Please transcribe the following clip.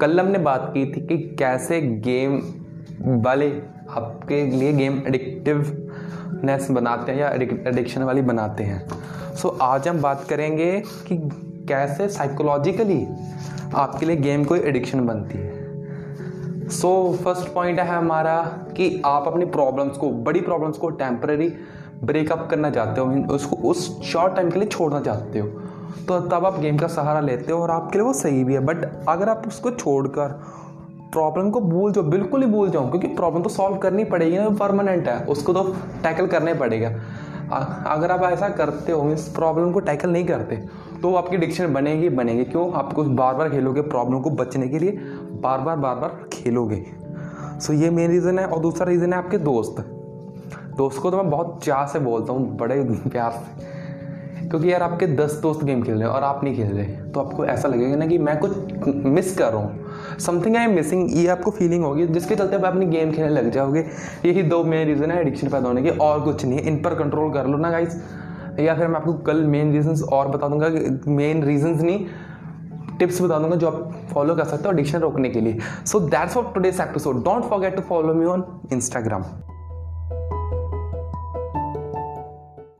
कल हमने बात की थी कि कैसे गेम वाले आपके लिए गेम एडिक्टिवनेस बनाते हैं या एडिक्शन वाली बनाते हैं। सो so, आज हम बात करेंगे कि कैसे साइकोलॉजिकली आपके लिए गेम कोई एडिक्शन बनती है। सो फ़र्स्ट पॉइंट है हमारा कि आप अपनी प्रॉब्लम्स को बड़ी प्रॉब्लम्स को टेम्प्रेरी ब्रेकअप करना चाहते हो उसको उस शॉर्ट टाइम के लिए छोड़ना चाहते हो। तो तब आप गेम का सहारा लेते हो और आपके लिए वो सही भी है। बट अगर आप उसको छोड़कर प्रॉब्लम को भूल जाओ, बिल्कुल ही भूल जाओ, क्योंकि प्रॉब्लम तो सॉल्व करनी पड़ेगी ना परमानेंट है। उसको तो टैकल करना ही पड़ेगा। अगर आप ऐसा करते हो, इस प्रॉब्लम को टैकल नहीं करते तो आपकी डिक्शन बनेगी बनेगी। क्यों? आपको बार बार खेलोगे प्रॉब्लम को बचने के लिए बार बार बार बार खेलोगे। सो ये मेन रीज़न है और दूसरा रीज़न है आपके दोस्त। दोस्त को तो मैं बहुत चाह से बोलता हूँ, बड़े प्यार से। क्योंकि यार आपके दस दोस्त गेम खेल रहे हैं और आप नहीं खेल रहे तो आपको ऐसा लगेगा ना कि मैं कुछ मिस कर रहा हूँ। समथिंग आई एम मिसिंग ये आपको फीलिंग होगी, जिसके चलते आप अपनी गेम खेलने लग जाओगे। यही दो मेन रीज़न है एडिक्शन पैदा होने के, और कुछ नहीं है इन पर कंट्रोल कर लो ना गाइस या फिर मैं आपको कल मेन रीजंस और बता दूँगा मेन रीजंस नहीं टिप्स बता दूँगा जो आप फॉलो कर सकते हो एडिक्शन रोकने के लिए। So that's for today's episode don't forget to follow me on Instagram